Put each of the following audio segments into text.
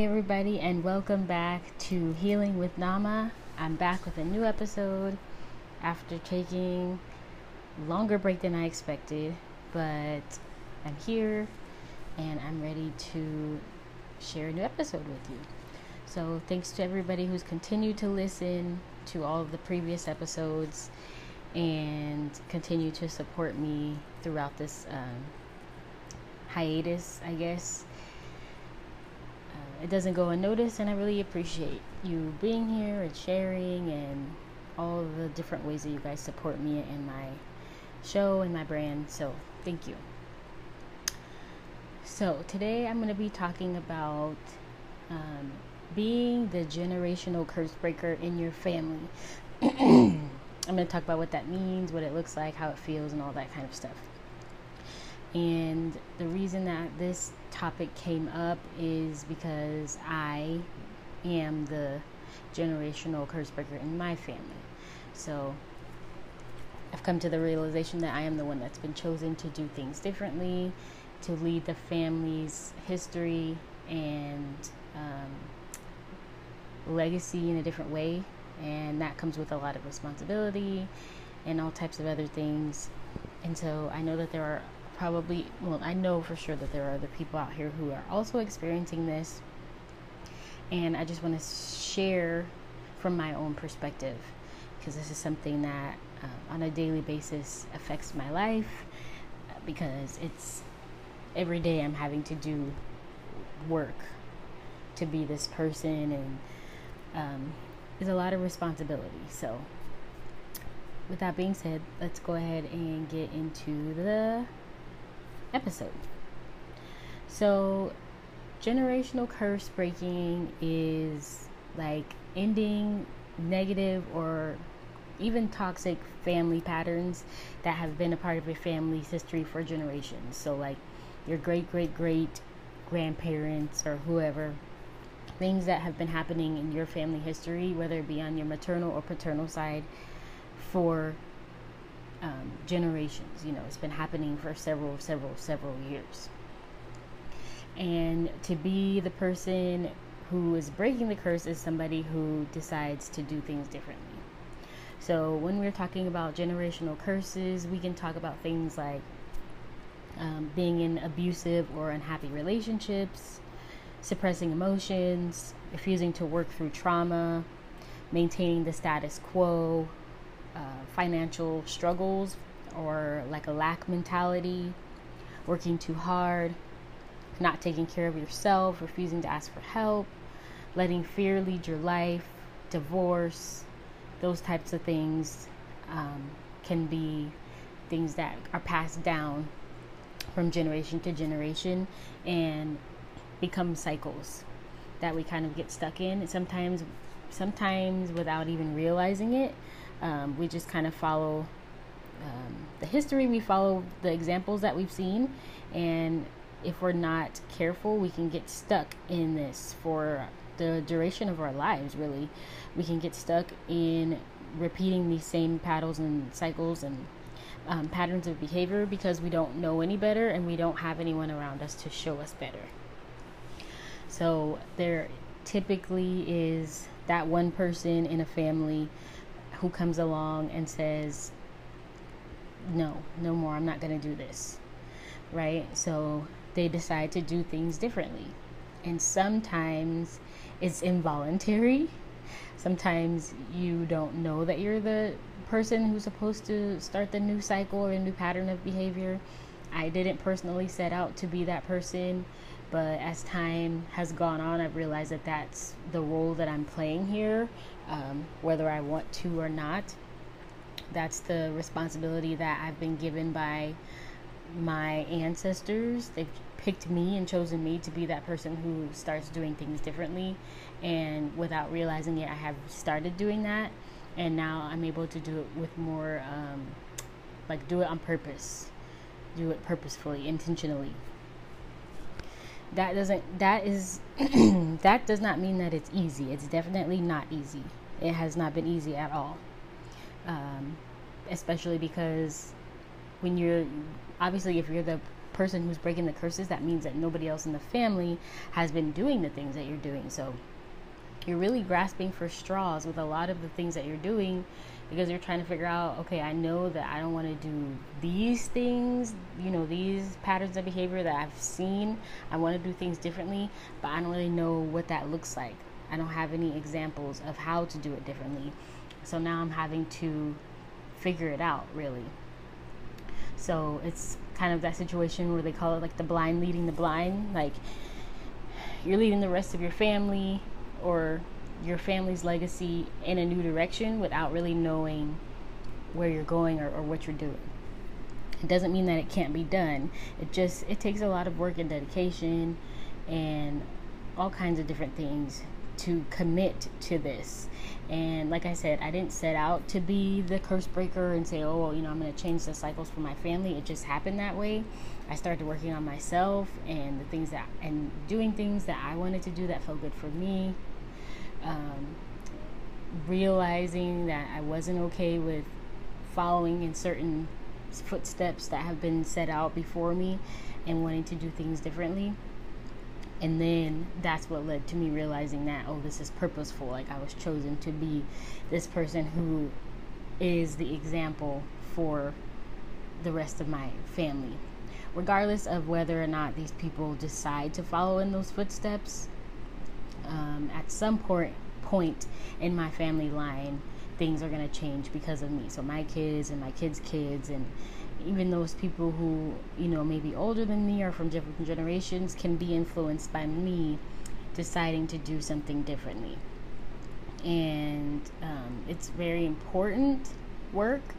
Hey everybody, and welcome back to Healing with Nama. I'm back with a new episode after taking longer break than I expected, but I'm here and I'm ready to share a new episode with you. So, thanks to everybody who's continued to listen to all of the previous episodes and continue to support me throughout this um, hiatus, I guess. It doesn't go unnoticed, and I really appreciate you being here and sharing and all the different ways that you guys support me and my show and my brand. So, thank you. So, today I'm going to be talking about um, being the generational curse breaker in your family. I'm going to talk about what that means, what it looks like, how it feels, and all that kind of stuff. And the reason that this topic came up is because I am the generational curse breaker in my family. So I've come to the realization that I am the one that's been chosen to do things differently, to lead the family's history and um, legacy in a different way. And that comes with a lot of responsibility and all types of other things. And so I know that there are probably, well, I know for sure that there are other people out here who are also experiencing this. And I just want to share from my own perspective because this is something that uh, on a daily basis affects my life uh, because it's every day I'm having to do work to be this person and um, a lot of responsibility. So, with that being said, let's go ahead and get into the episode. So, generational curse breaking is like ending negative or even toxic family patterns that have been a part of your family's history for generations. So, like your great great great grandparents or whoever, things that have been happening in your family history, whether it be on your maternal or paternal side, for um, generations. You know, it's been happening for several, several, several years. And to be the person who is breaking the curse is somebody who decides to do things differently. So, when we're talking about generational curses, we can talk about things like um, being in abusive or unhappy relationships, suppressing emotions, refusing to work through trauma, maintaining the status quo, uh, financial struggles or like a lack mentality, working too hard, not taking care of yourself, refusing to ask for help, letting fear lead your life, divorce, those types of things um, can be things that are passed down from generation to generation and become cycles that we kind of get stuck in. Sometimes, sometimes without even realizing it, um, we just kind of follow um, the history, we follow the examples that we've seen, and if we're not careful, we can get stuck in this for the duration of our lives, really. We can get stuck in repeating these same patterns and cycles and um, patterns of behavior because we don't know any better and we don't have anyone around us to show us better. So, there typically is that one person in a family who comes along and says, No, no more, I'm not going to do this. Right? So they decide to do things differently. And sometimes it's involuntary. Sometimes you don't know that you're the person who's supposed to start the new cycle or a new pattern of behavior. I didn't personally set out to be that person, but as time has gone on, I've realized that that's the role that I'm playing here um, whether I want to or not. That's the responsibility that I've been given by my ancestors. They've picked me and chosen me to be that person who starts doing things differently. And without realizing it, I have started doing that. And now I'm able to do it with more, um, like, do it on purpose, do it purposefully, intentionally that doesn't that is that does not mean that it's easy it's definitely not easy it has not been easy at all. Um, especially because when you're obviously if you're the person who's breaking the curses, that means that nobody else in the family has been doing the things that you're doing. So you're really grasping for straws with a lot of the things that you're doing because you're trying to figure out okay i know that i don't want to do these things you know these patterns of behavior that i've seen. I want to do things differently but i don't really know what that looks like. I don't have any examples of how to do it differently. So now i'm having to figure it out really. So it's kind of that situation where they call it like the blind leading the blind like you're leading the rest of your family or your family's legacy in a new direction without really knowing where you're going or, or what you're doing. It doesn't mean that it can't be done. It just it takes a lot of work and dedication and all kinds of different things to commit to this. And like i said i didn't set out to be the curse breaker and say oh you know i'm going to change the cycles for my family. It just happened that way. I started working on myself and the things that and doing things that i wanted to do that felt good for me um, realizing that I wasn't okay with following in certain footsteps that have been set out before me and wanting to do things differently. And then that's what led to me realizing that, oh, this is purposeful. Like I was chosen to be this person who is the example for the rest of my family. Regardless of whether or not these people decide to follow in those footsteps, um, at some point point in my family line things are going to change because of me. So my kids and my kids kids and even those people who you know maybe older than me or from different generations can be influenced by me deciding to do something differently. And um, it's very important work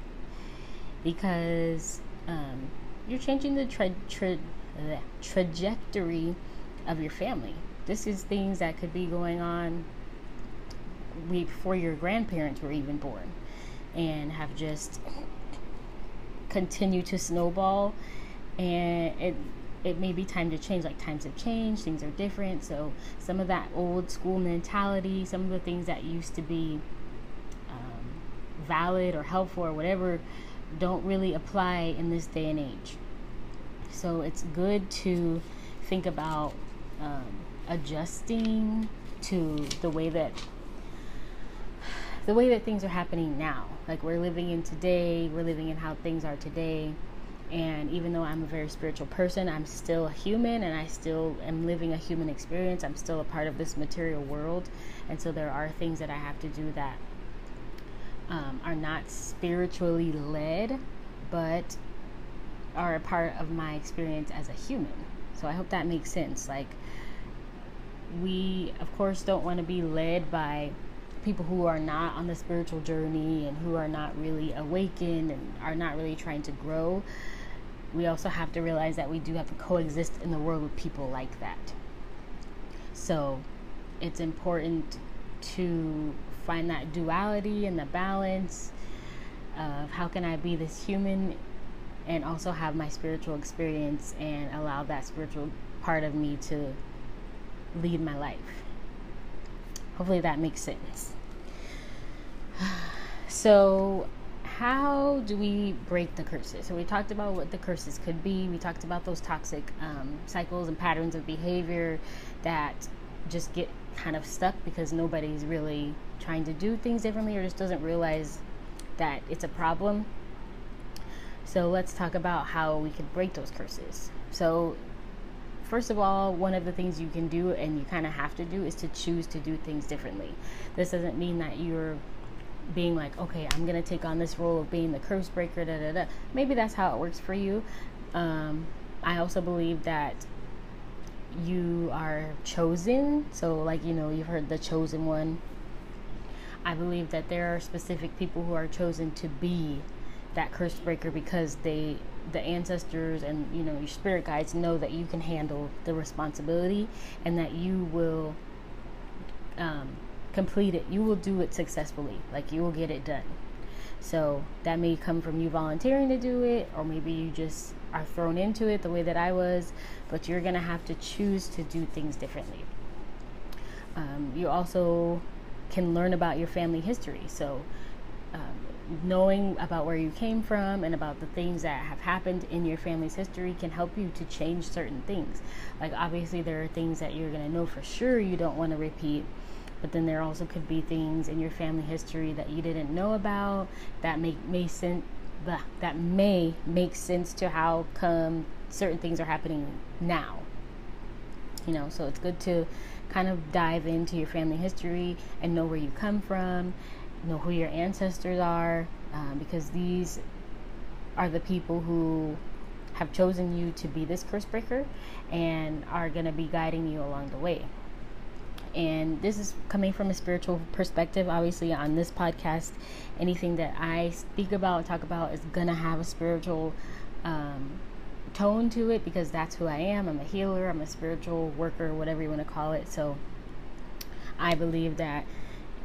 because um, you're changing the tra- tra- trajectory of your family this is things that could be going on before your grandparents were even born and have just continued to snowball. And it it may be time to change like times have changed things are different. So some of that old school mentality some of the things that used to be um, valid or helpful or whatever don't really apply in this day and age. So it's good to think about um, adjusting to the way that the way that things are happening now. Like we're living in today, we're living in how things are today. And even though I'm a very spiritual person, I'm still a human and I still am living a human experience. I'm still a part of this material world. And so there are things that I have to do that um, are not spiritually led, but are a part of my experience as a human. So I hope that makes sense. Like, we, of course, don't want to be led by people who are not on the spiritual journey and who are not really awakened and are not really trying to grow. We also have to realize that we do have to coexist in the world with people like that. So it's important to find that duality and the balance of how can I be this human and also have my spiritual experience and allow that spiritual part of me to lead my life. Hopefully that makes sense. So, how do we break the curses? So, we talked about what the curses could be. We talked about those toxic um, cycles and patterns of behavior that just get kind of stuck because nobody's really trying to do things differently or just doesn't realize that it's a problem. So, let's talk about how we could break those curses. So, first of all, one of the things you can do and you kind of have to do is to choose to do things differently. This doesn't mean that you're being like, okay, I'm gonna take on this role of being the curse breaker, da da da. Maybe that's how it works for you. Um, I also believe that you are chosen. So, like, you know, you've heard the chosen one. I believe that there are specific people who are chosen to be that curse breaker because they the ancestors and you know your spirit guides know that you can handle the responsibility and that you will um, complete it. You will do it successfully. Like you will get it done. So that may come from you volunteering to do it or maybe you just are thrown into it the way that i was but you're gonna have to choose to do things differently. Um, you also can learn about your family history. So um, knowing about where you came from and about the things that have happened in your family's history can help you to change certain things. Like, obviously, there are things that you're going to know for sure you don't want to repeat, but then there also could be things in your family history that you didn't know about that make may sense that may make sense to how come certain things are happening now. You know, so it's good to kind of dive into your family history and know where you come from know who your ancestors are, um, because these are the people who have chosen you to be this curse breaker and are going to be guiding you along the way. And this is coming from a spiritual perspective. Obviously, on this podcast, anything that I speak about talk about is going to have a spiritual um, tone to it because that's who I am. I'm a healer, I'm a spiritual worker, whatever you want to call it. So I believe that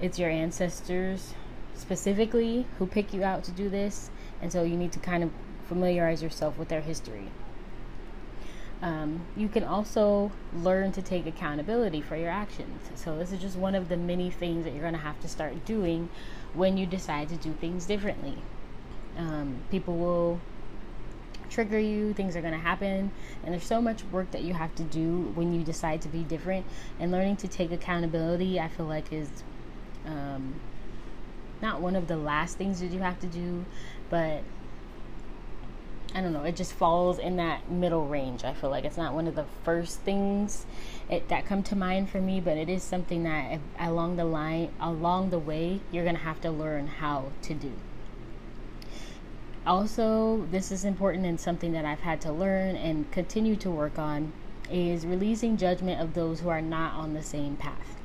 it's your ancestors specifically who pick you out to do this, and so you need to kind of familiarize yourself with their history. Um, you can also learn to take accountability for your actions. So, this is just one of the many things that you're going to have to start doing when you decide to do things differently. Um, people will trigger you, things are going to happen, and there's so much work that you have to do when you decide to be different. And learning to take accountability, I feel like, is um, not one of the last things that you have to do, but I don't know. It just falls in that middle range. I feel like it's not one of the first things it, that come to mind for me, but it is something that if, along the line, along the way, you're gonna have to learn how to do. Also, this is important and something that I've had to learn and continue to work on is releasing judgment of those who are not on the same path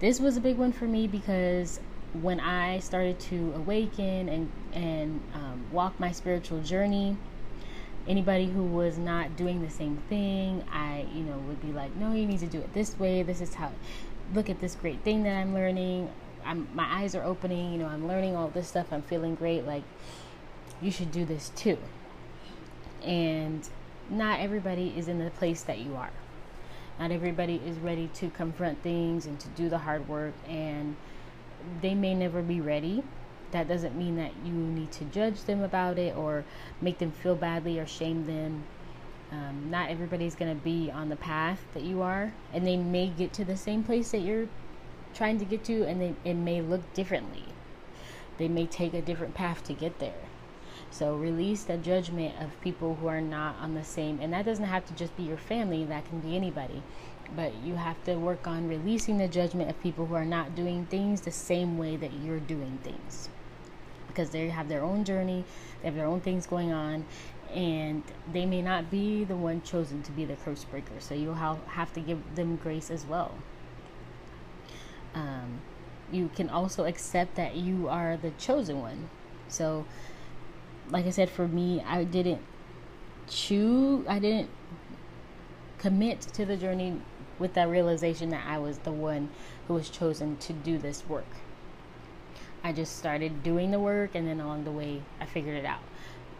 this was a big one for me because when I started to awaken and and um, walk my spiritual journey, anybody who was not doing the same thing, I you know would be like, no, you need to do it this way. This is how. Look at this great thing that I'm learning. I'm my eyes are opening. You know, I'm learning all this stuff. I'm feeling great. Like you should do this too. And not everybody is in the place that you are. Not everybody is ready to confront things and to do the hard work, and they may never be ready. That doesn't mean that you need to judge them about it or make them feel badly or shame them. Um, not everybody's going to be on the path that you are, and they may get to the same place that you're trying to get to, and they, it may look differently. They may take a different path to get there. So release the judgment of people who are not on the same, and that doesn't have to just be your family, that can be anybody. But you have to work on releasing the judgment of people who are not doing things the same way that you're doing things. Because they have their own journey, they have their own things going on, and they may not be the one chosen to be the curse breaker. So you'll have to give them grace as well. Um, you can also accept that you are the chosen one. So like I said, for me, I didn't choose, I didn't commit to the journey with that realization that I was the one who was chosen to do this work. I just started doing the work, and then along the way, I figured it out.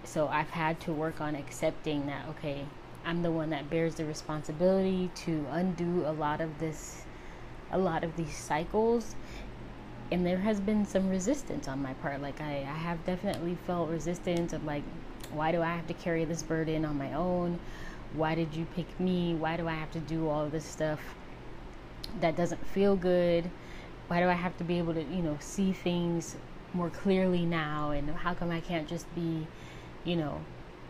So I've had to work on accepting that, okay, I'm the one that bears the responsibility to undo a lot of this, a lot of these cycles and there has been some resistance on my part. Like I, I have definitely felt resistance of like why do i have to carry this burden on my own? Why did you pick me? Why do i have to do all this stuff that doesn't feel good? Why do i have to be able to you know see things more clearly now? And how come i can't just be you know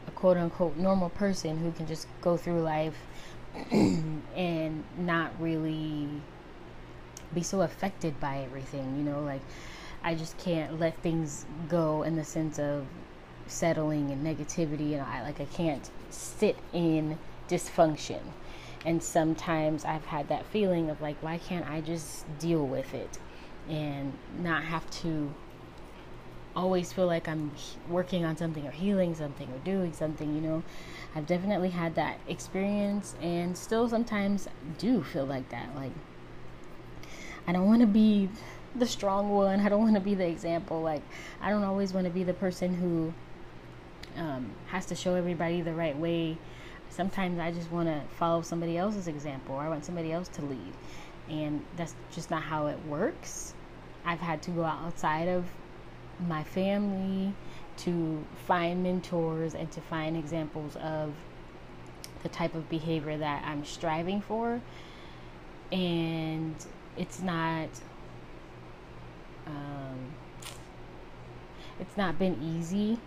a quote unquote normal person who can just go through life and not really be so affected by everything, you know, like I just can't let things go in the sense of settling and negativity and I like I can't sit in dysfunction. And sometimes I've had that feeling of like why can't I just deal with it and not have to always feel like I'm working on something or healing something or doing something, you know. I've definitely had that experience and still sometimes do feel like that. Like I don't want to be the strong one. I don't want to be the example. Like, I don't always want to be the person who um, has to show everybody the right way. Sometimes I just want to follow somebody else's example, or I want somebody else to lead. And that's just not how it works. I've had to go outside of my family, to find mentors, and to find examples of the type of behavior that I'm striving for. And it's not. Um, it's not been easy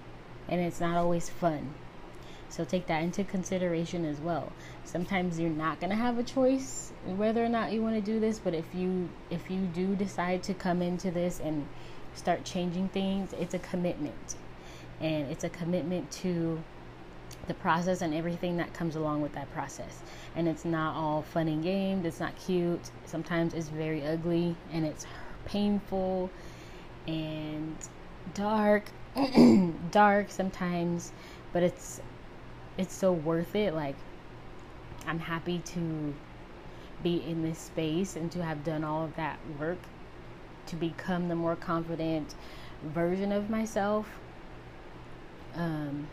and it's not always fun. So take that into consideration as well. Sometimes you're not going to have a choice whether or not you want to do this, but if you if you do decide to come into this and start changing things, it's a commitment. And it's a commitment to the process and everything that comes along with that process. And it's not all fun and games, it's not cute. Sometimes it's very ugly and it's painful and dark dark sometimes but it's it's so worth it like i'm happy to be in this space and to have done all of that work to become the more confident version of myself um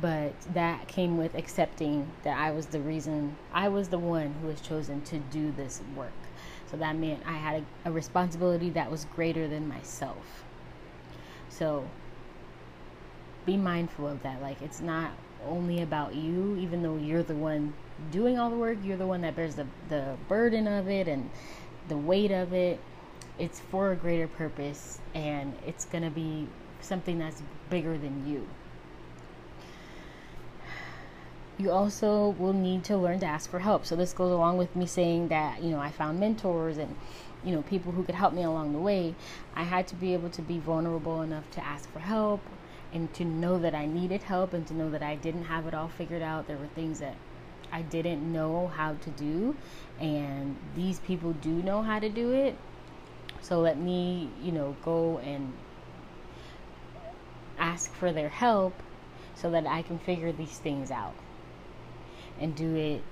but that came with accepting that I was the reason I was the one who was chosen to do this work. So that meant I had a, a responsibility that was greater than myself. So be mindful of that. Like it's not only about you, even though you're the one doing all the work, you're the one that bears the, the burden of it and the weight of it. It's for a greater purpose and it's going to be something that's bigger than you. You also will need to learn to ask for help. So, this goes along with me saying that, you know, I found mentors and you know people who could help me along the way. I had to be able to be vulnerable enough to ask for help and to know that i needed help and to know that i didn't have it all figured out. There were things that i didn't know how to do and these people do know how to do it. So let me you know go and ask for their help so that i can figure these things out and do it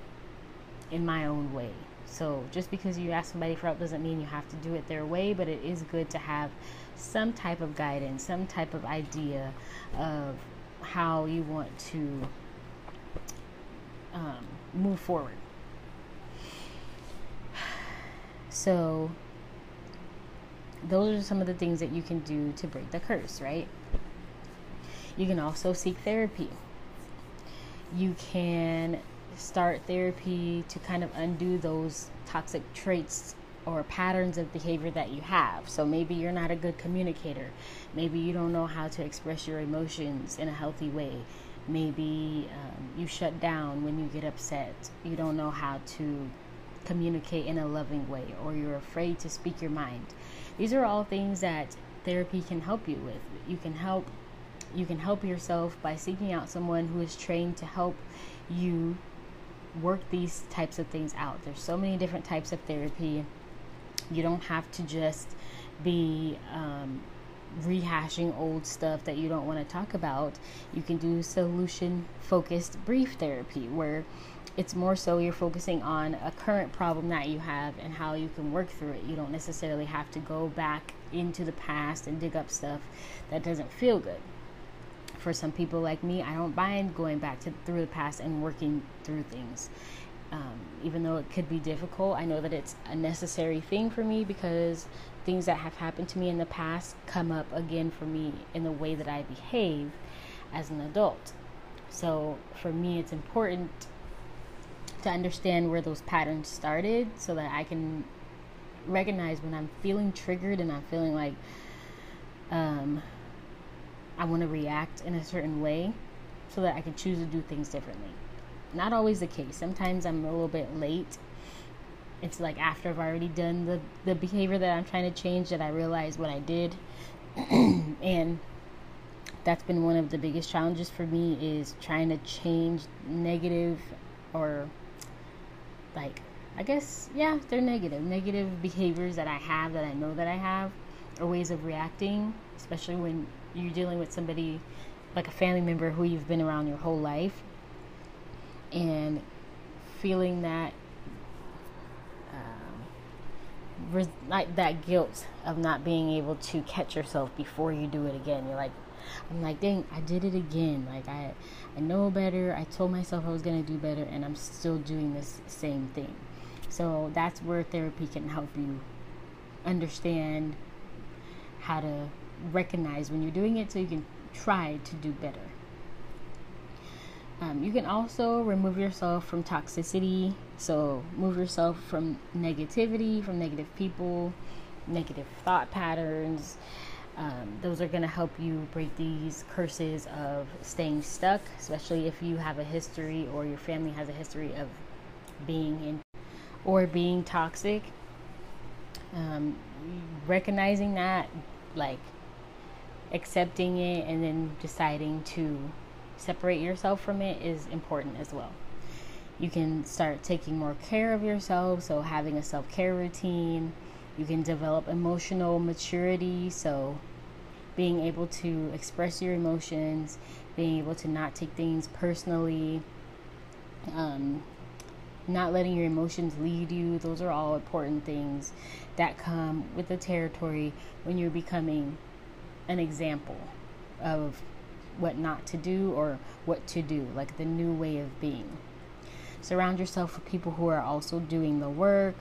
in my own way so just because you ask somebody for help doesn't mean you have to do it their way, but it is good to have some type of guidance, some type of idea of how you want to um, move forward. So those are some of the things that you can do to break the curse, right? You can also seek therapy. You can start therapy to kind of undo those toxic traits or patterns of behavior that you have. So maybe you're not a good communicator. Maybe you don't know how to express your emotions in a healthy way. Maybe um, you shut down when you get upset. You don't know how to communicate in a loving way, or you're afraid to speak your mind. These are all things that therapy can help you with. You can help you can help yourself by seeking out someone who is trained to help you work these types of things out. There's so many different types of therapy. You don't have to just be um, rehashing old stuff that you don't want to talk about. You can do solution focused brief therapy where it's more so you're focusing on a current problem that you have and how you can work through it. You don't necessarily have to go back into the past and dig up stuff that doesn't feel good for some people like me, I don't mind going back to through the past and working through things. Um, even though it could be difficult, I know that it's a necessary thing for me because things that have happened to me in the past come up again for me in the way that I behave as an adult. So for me, it's important to understand where those patterns started so that I can recognize when I'm feeling triggered and I'm feeling like um, I want to react in a certain way so that I can choose to do things differently. Not always the case. Sometimes I'm a little bit late. It's like after I've already done the, the behavior that I'm trying to change that I realize what I did. and that's been one of the biggest challenges for me is trying to change negative or like I guess yeah, they're negative. Negative behaviors that I have that I know that I have or ways of reacting, especially when you're dealing with somebody like a family member who you've been around your whole life and feeling that um, res- like that guilt of not being able to catch yourself before you do it again. You're like i'm like dang i did it again. Like i i know better. I told myself i was going to do better and i'm still doing this same thing. So that's where therapy can help you understand how to recognize when you're doing it so you can try to do better. Um, you can also remove yourself from toxicity. So, move yourself from negativity, from negative people, negative thought patterns. Um, those are going to help you break these curses of staying stuck, especially if you have a history or your family has a history of being in or being toxic. Um, recognizing that, like accepting it, and then deciding to separate yourself from it is important as well. You can start taking more care of yourself, so having a self care routine. You can develop emotional maturity, so being able to express your emotions, being able to not take things personally, um, not letting your emotions lead you. Those are all important things that come with the territory when you're becoming an example of what not to do or what to do, like the new way of being. Surround yourself with people who are also doing the work.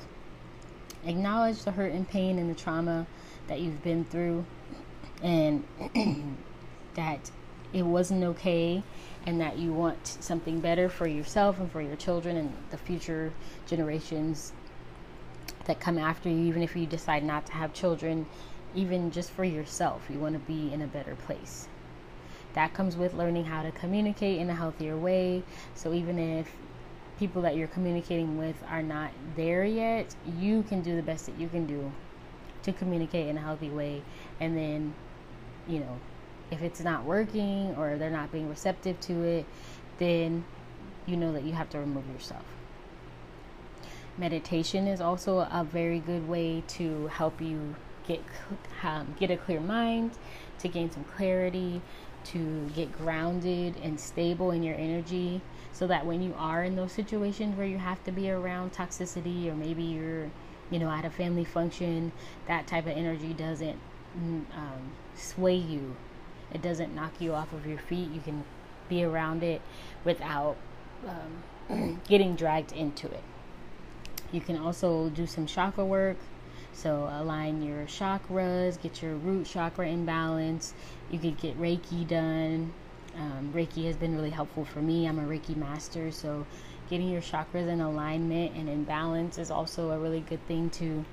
Acknowledge the hurt and pain and the trauma that you've been through and that it wasn't okay and that you want something better for yourself and for your children and the future generations that come after you, even if you decide not to have children, even just for yourself, you want to be in a better place. That comes with learning how to communicate in a healthier way. So even if people that you're communicating with are not there yet, you can do the best that you can do to communicate in a healthy way. And then, you know, if it's not working or they're not being receptive to it, then you know that you have to remove yourself. Meditation is also a very good way to help you get um, get a clear mind, to gain some clarity, to get grounded and stable in your energy so that when you are in those situations where you have to be around toxicity or maybe you're you know at a family function that type of energy doesn't mm, um, sway you. It doesn't knock you off of your feet. You can be around it without um, getting dragged into it. You can also do some chakra work so align your chakras, get your root chakra in balance. You could get Reiki done. Um, Reiki has been really helpful for me. I'm a Reiki master, so getting your chakras in alignment and in balance is also a really good thing to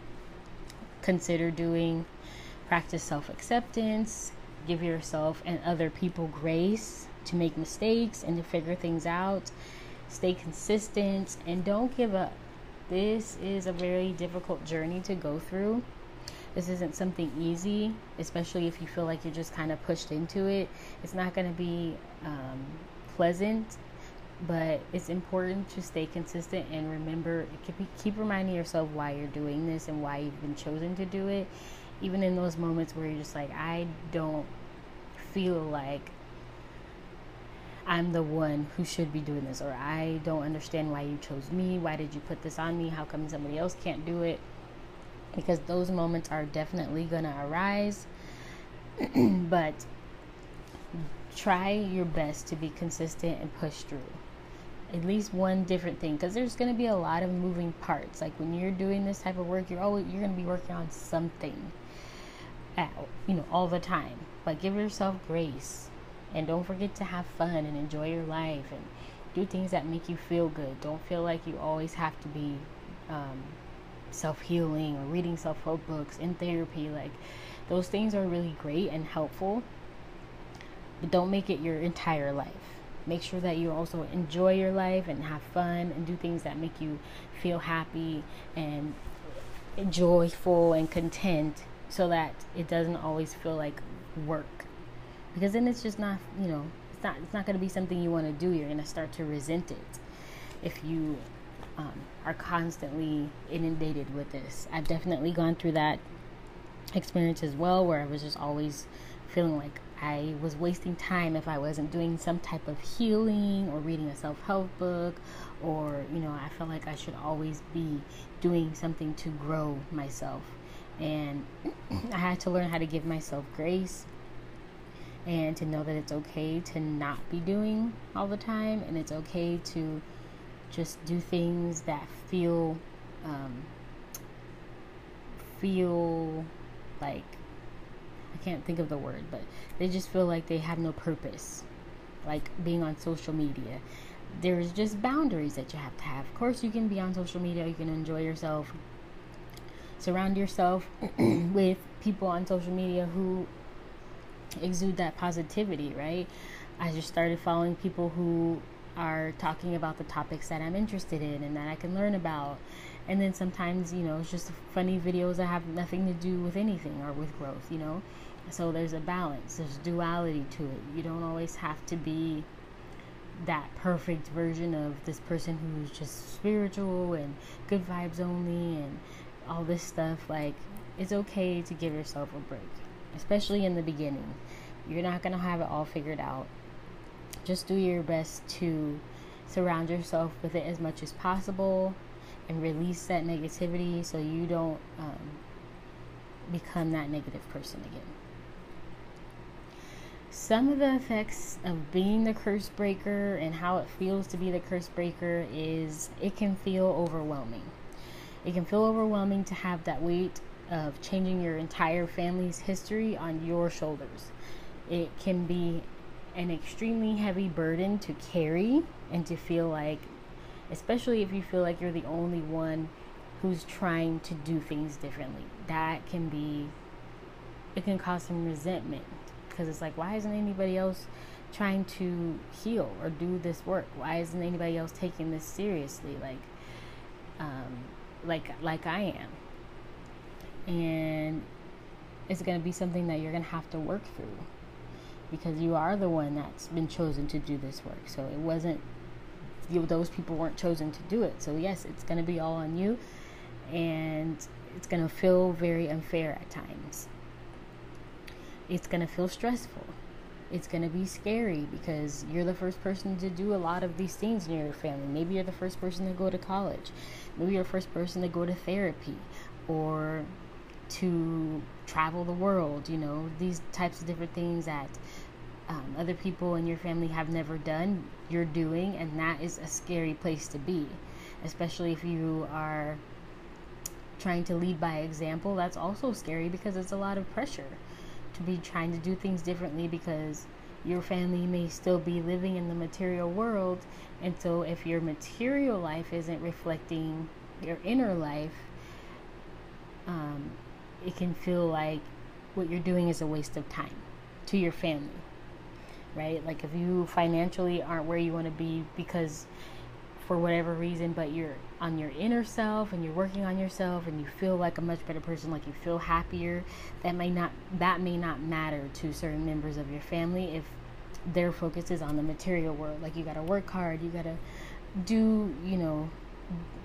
consider doing. Practice self acceptance, give yourself and other people grace to make mistakes and to figure things out. Stay consistent and don't give up. This is a very difficult journey to go through. This isn't something easy, especially if you feel like you're just kind of pushed into it. It's not going to be um, pleasant, but it's important to stay consistent and remember, be, keep reminding yourself why you're doing this and why you've been chosen to do it. Even in those moments where you're just like, I don't feel like I'm the one who should be doing this, or I don't understand why you chose me. Why did you put this on me? How come somebody else can't do it? Because those moments are definitely going to arise. but try your best to be consistent and push through at least one different thing because there's going to be a lot of moving parts like when you're doing this type of work you're always you're going to be working on something at, you know all the time but give yourself grace and don't forget to have fun and enjoy your life and do things that make you feel good. Don't feel like you always have to be um, self healing or reading self help books in therapy. Like, those things are really great and helpful, but don't make it your entire life. Make sure that you also enjoy your life and have fun and do things that make you feel happy and joyful and content so that it doesn't always feel like work because then it's just not you know it's not it's not going to be something you want to do. You're going to start to resent it. If you um, are constantly inundated with this. I've definitely gone through that experience as well where i was just always feeling like i was wasting time if i wasn't doing some type of healing or reading a self-help book. Or you know i felt like i should always be doing something to grow myself. And i had to learn how to give myself grace and to know that it's okay to not be doing all the time and it's okay to just do things that feel um, feel like I can't think of the word, but they just feel like they have no purpose, like being on social media. There's just boundaries that you have to have. Of course, you can be on social media, you can enjoy yourself, surround yourself with people on social media who exude that positivity, right? I just started following people who are talking about the topics that I'm interested in and that I can learn about. And then sometimes, you know, it's just funny videos that have nothing to do with anything or with growth, you know? So there's a balance, there's duality to it. You don't always have to be that perfect version of this person who's just spiritual and good vibes only and all this stuff. Like, it's okay to give yourself a break, especially in the beginning. You're not going to have it all figured out just do your best to surround yourself with it as much as possible and release that negativity so you don't um, become that negative person again. Some of the effects of being the curse breaker and how it feels to be the curse breaker is it can feel overwhelming. It can feel overwhelming to have that weight of changing your entire family's history on your shoulders. It can be an extremely heavy burden to carry and to feel like, especially if you feel like you're the only one who's trying to do things differently. That can be, it can cause some resentment because it's like, why isn't anybody else trying to heal or do this work? Why isn't anybody else taking this seriously? Like, um, like, like I am. And it's going to be something that you're going to have to work through because you are the one that's been chosen to do this work. So it wasn't you, those people weren't chosen to do it. So yes, it's going to be all on you, and it's going to feel very unfair at times. It's going to feel stressful. It's going to be scary because you're the first person to do a lot of these things in your family. Maybe you're the first person to go to college. Maybe you're the first person to go to therapy or to travel the world, you know, these types of different things that um, other people in your family have never done, you're doing, and that is a scary place to be, especially if you are trying to lead by example. That's also scary because it's a lot of pressure to be trying to do things differently because your family may still be living in the material world, and so if your material life isn't reflecting your inner life, it can feel like what you're doing is a waste of time to your family right? Like if you financially aren't where you want to be because for whatever reason, but you're on your inner self and you're working on yourself and you feel like a much better person, like you feel happier, that may not that may not matter to certain members of your family if their focus is on the material world. Like you gotta work hard, you gotta do, you know,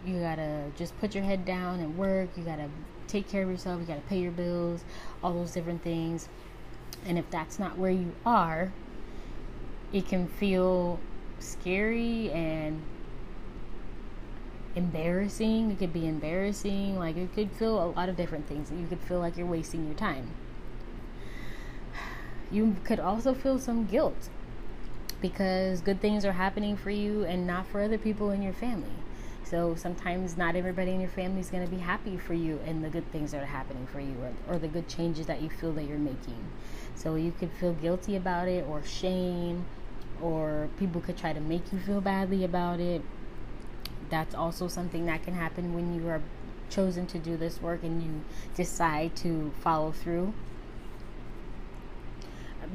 you gotta just put your head down and work, you gotta take care of yourself, you gotta pay your bills, all those different things. And if that's not where you are, it can feel scary and embarrassing. It could be embarrassing. Like it could feel a lot of different things. You could feel like you're wasting your time. You could also feel some guilt because good things are happening for you and not for other people in your family. So sometimes not everybody in your family is going to be happy for you and the good things that are happening for you or, or the good changes that you feel that you're making. So you could feel guilty about it or shame or people could try to make you feel badly about it. That's also something that can happen when you are chosen to do this work and you decide to follow through.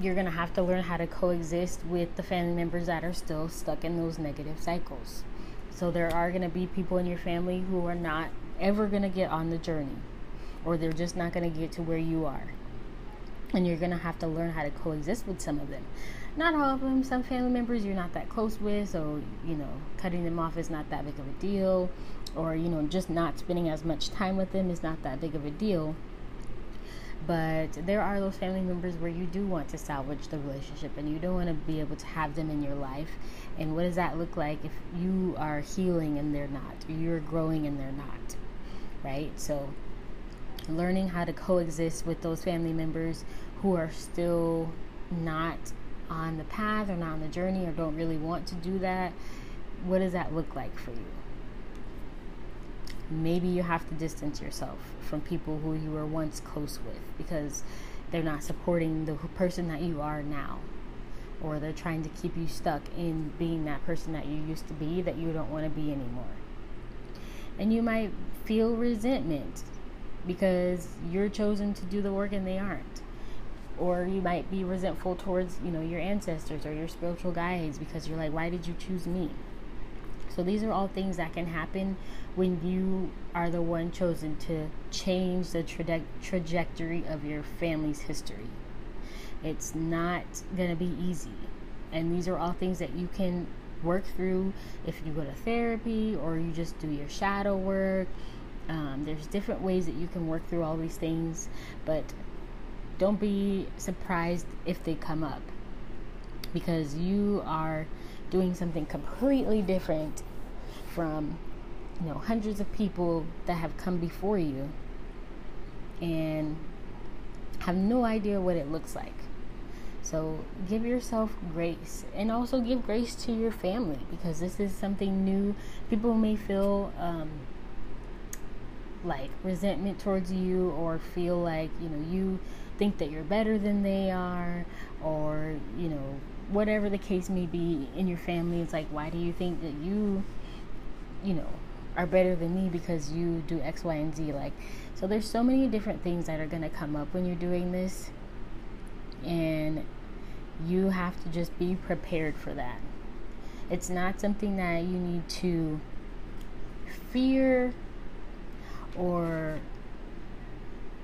You're going to have to learn how to coexist with the family members that are still stuck in those negative cycles. So there are going to be people in your family who are not ever going to get on the journey or they're just not going to get to where you are. And you're going to have to learn how to coexist with some of them not all of them. Some family members you're not that close with, so you know, cutting them off is not that big of a deal, or you know, just not spending as much time with them is not that big of a deal. But there are those family members where you do want to salvage the relationship and you don't want to be able to have them in your life. And what does that look like if you are healing and they're not, you're growing and they're not, right? So, learning how to coexist with those family members who are still not on the path or not on the journey or don't really want to do that, what does that look like for you? Maybe you have to distance yourself from people who you were once close with because they're not supporting the person that you are now or they're trying to keep you stuck in being that person that you used to be that you don't want to be anymore. And you might feel resentment because you're chosen to do the work and they aren't. Or you might be resentful towards, you know, your ancestors or your spiritual guides because you're like, why did you choose me? So these are all things that can happen when you are the one chosen to change the traje- trajectory of your family's history. It's not going to be easy. And these are all things that you can work through if you go to therapy or you just do your shadow work. Um, there's different ways that you can work through all these things, but don't be surprised if they come up because you are doing something completely different from you know hundreds of people that have come before you and have no idea what it looks like so give yourself grace and also give grace to your family because this is something new. People may feel um, like resentment towards you or feel like, you know, you think that you're better than they are or, you know, whatever the case may be in your family. It's like, why do you think that you, you know, are better than me because you do X, Y, and Z? Like, so there's so many different things that are going to come up when you're doing this and you have to just be prepared for that. It's not something that you need to fear or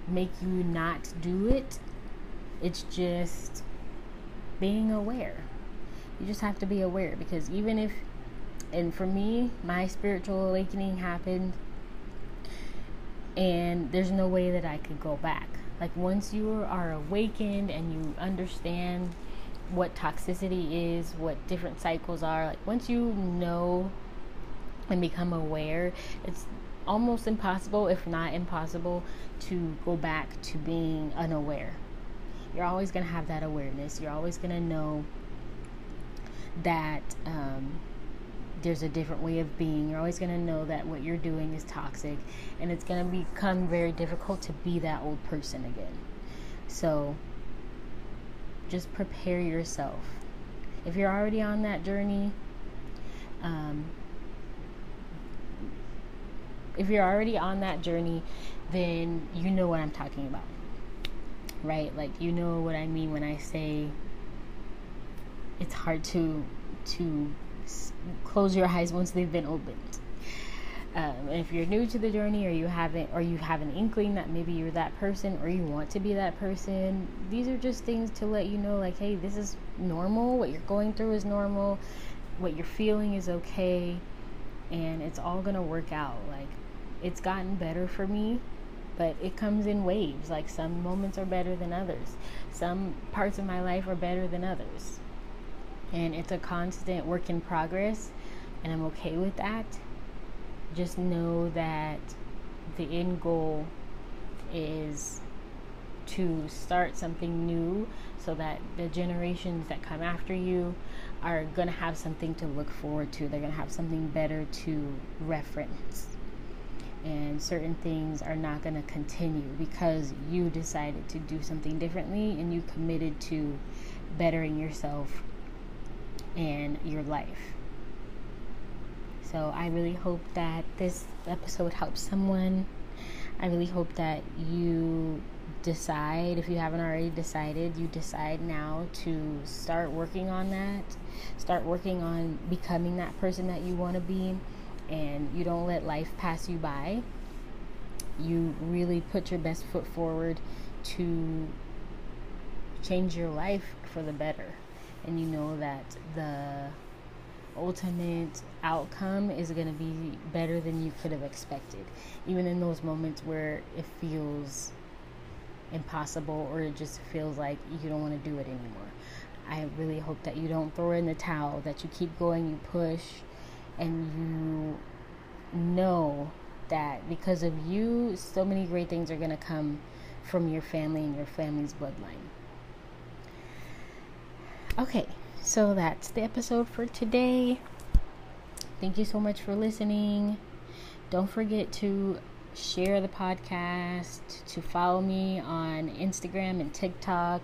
make you not do it. It's just being aware. You just have to be aware because even if, and for me, my spiritual awakening happened and there's no way that I could go back. Like once you are awakened and you understand what toxicity is, what different cycles are, like once you know and become aware, it's almost impossible, if not impossible, to go back to being unaware. You're always going to have that awareness. You're always going to know that um, there's a different way of being. You're always going to know that what you're doing is toxic, and it's going to become very difficult to be that old person again. So, just prepare yourself. If you're already on that journey, um, if you're already on that journey, then you know what I'm talking about, right? Like you know what I mean when I say it's hard to to close your eyes once they've been opened. Um, if you're new to the journey or you haven't or you have an inkling that maybe you're that person or you want to be that person these are just things to let you know like hey this is normal. What you're going through is normal. What you're feeling is okay. And it's all gonna work out. Like it's gotten better for me but it comes in waves. Like some moments are better than others. Some parts of my life are better than others. And it's a constant work in progress and i'm okay with that just know that the end goal is to start something new so that the generations that come after you are going to have something to look forward to. They're going to have something better to reference. And certain things are not going to continue because you decided to do something differently and you committed to bettering yourself and your life. So I really hope that this episode helps someone. I really hope that you decide, if you haven't already decided, you decide now to start working on that. Start working on becoming that person that you want to be, and you don't let life pass you by. You really put your best foot forward to change your life for the better. And you know that the ultimate outcome is going to be better than you could have expected, even in those moments where it feels impossible or it just feels like you don't want to do it anymore. I really hope that you don't throw in the towel, that you keep going, you push, and you know that because of you, so many great things are going to come from your family and your family's bloodline. Okay, so that's the episode for today. Thank you so much for listening. Don't forget to share the podcast, to follow me on Instagram and TikTok,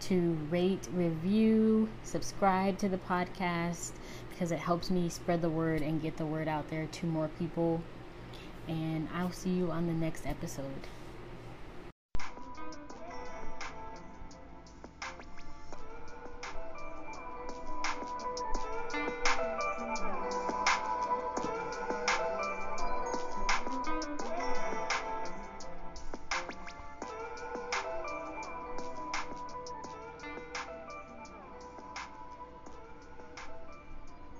to rate, review, subscribe to the podcast because it helps me spread the word and get the word out there to more people. And I'll see you on the next episode.